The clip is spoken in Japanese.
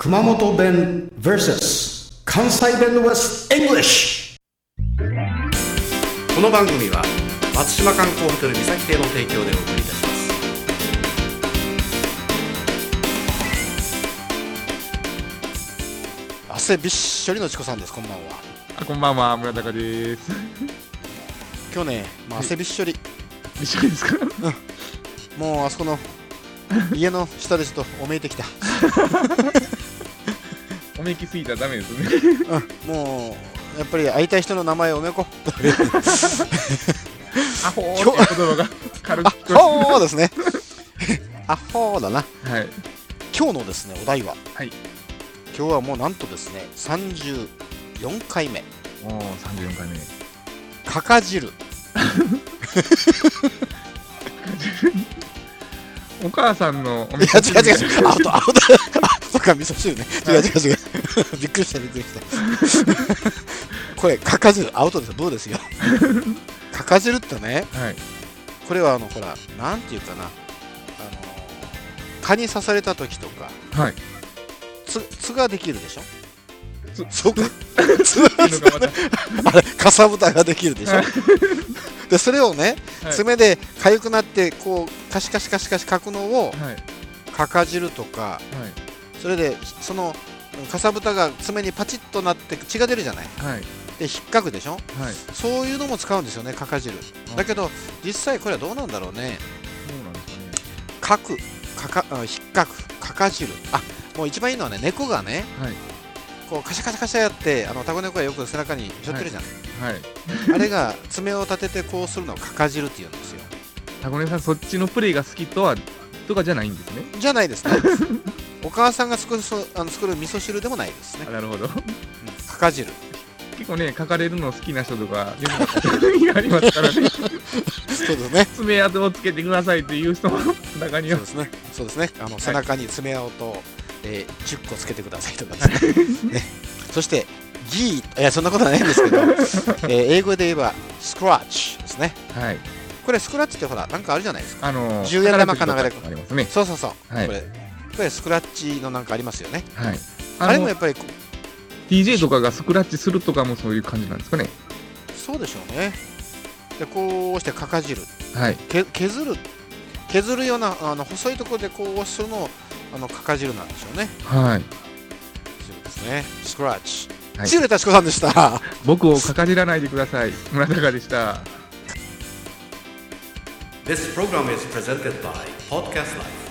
熊本弁 vs 関西弁 West English この番組は松島観光ホテル三崎邸の提供でお送りいたします。汗びっしょりのチコさんです。こんばんは。あこんばんは村高です。今日ね、まあ、汗びっしょり。一緒ですか？もうあそこの家の下でちょっとおめいてきた、おめきすぎたらダメですね。うん、もうやっぱり会いたい人の名前をめこ アホーって言葉が軽あく。聞こほーですね。あほーだな。えはい。今日のですねお題は。はい。今日はもうなんとですね34回目。おお三十四回目。かか汁。お母さんのおいや違う違う。アウトアウトか味噌汁ね。違う違う 違う。びっくりしたびっくりした。これかか汁アウトですよ。どうですよ。かか汁ってねはい。これはあのほらなんていうかな。あの蚊に刺された時とかはい。つつができるでしょ？つそうか。つがまた。あれかさぶたができるでしょ？でそれをねはい。爪で痒くなってこうカシカシカシカシ書くのをはい。かか汁とかはいそれでそのかさぶたが爪にパチッとなって血が出るじゃない。はい。で引っかくでしょ？はい。そういうのも使うんですよねかか汁。だけど実際これはどうなんだろうね。そうなんですかね。かくかかあ引っかくかか汁。あもう一番いいのはね猫がねはい。こうカシャカシャカシャやってあのタコ猫がよく背中に背負ってるじゃない、はい。あれが爪を立ててこうするのをかか汁って言うんですよ。タコネさんそっちのプレイが好きとはとかじゃないんですね。じゃないです。ねお 母さんが作るそあの作る味噌汁でもないですね。あなるほど。かか汁。結構ね書かれるの好きな人とか世の中にありますからね。そうですね。爪痕をつけてくださいっていう人も中には。そうですね。そうですね。あの背中に爪痕と、えー10個つけてくださいとかですね。ね。そしてギーいやそんなことはないんですけど、えー英語で言えばスクラッチですね。はい。これスクラッチってほらなんかあるじゃないですか。あの10円玉かなんかでありますね。そうそうそう、はい。これこれスクラッチのなんかありますよねはい。あれもやっぱりこ DJ とかがスクラッチするとかもそういう感じなんですかね。そうでしょうねでこうしてかか汁はい。け削る削るようなあの細いところでこうするのをあのかか汁なんでしょうねはい。そうですねスクラッチはいシュレタチコさんでした僕をかかじらないでください。村高でした。This program is presented by Podcast Life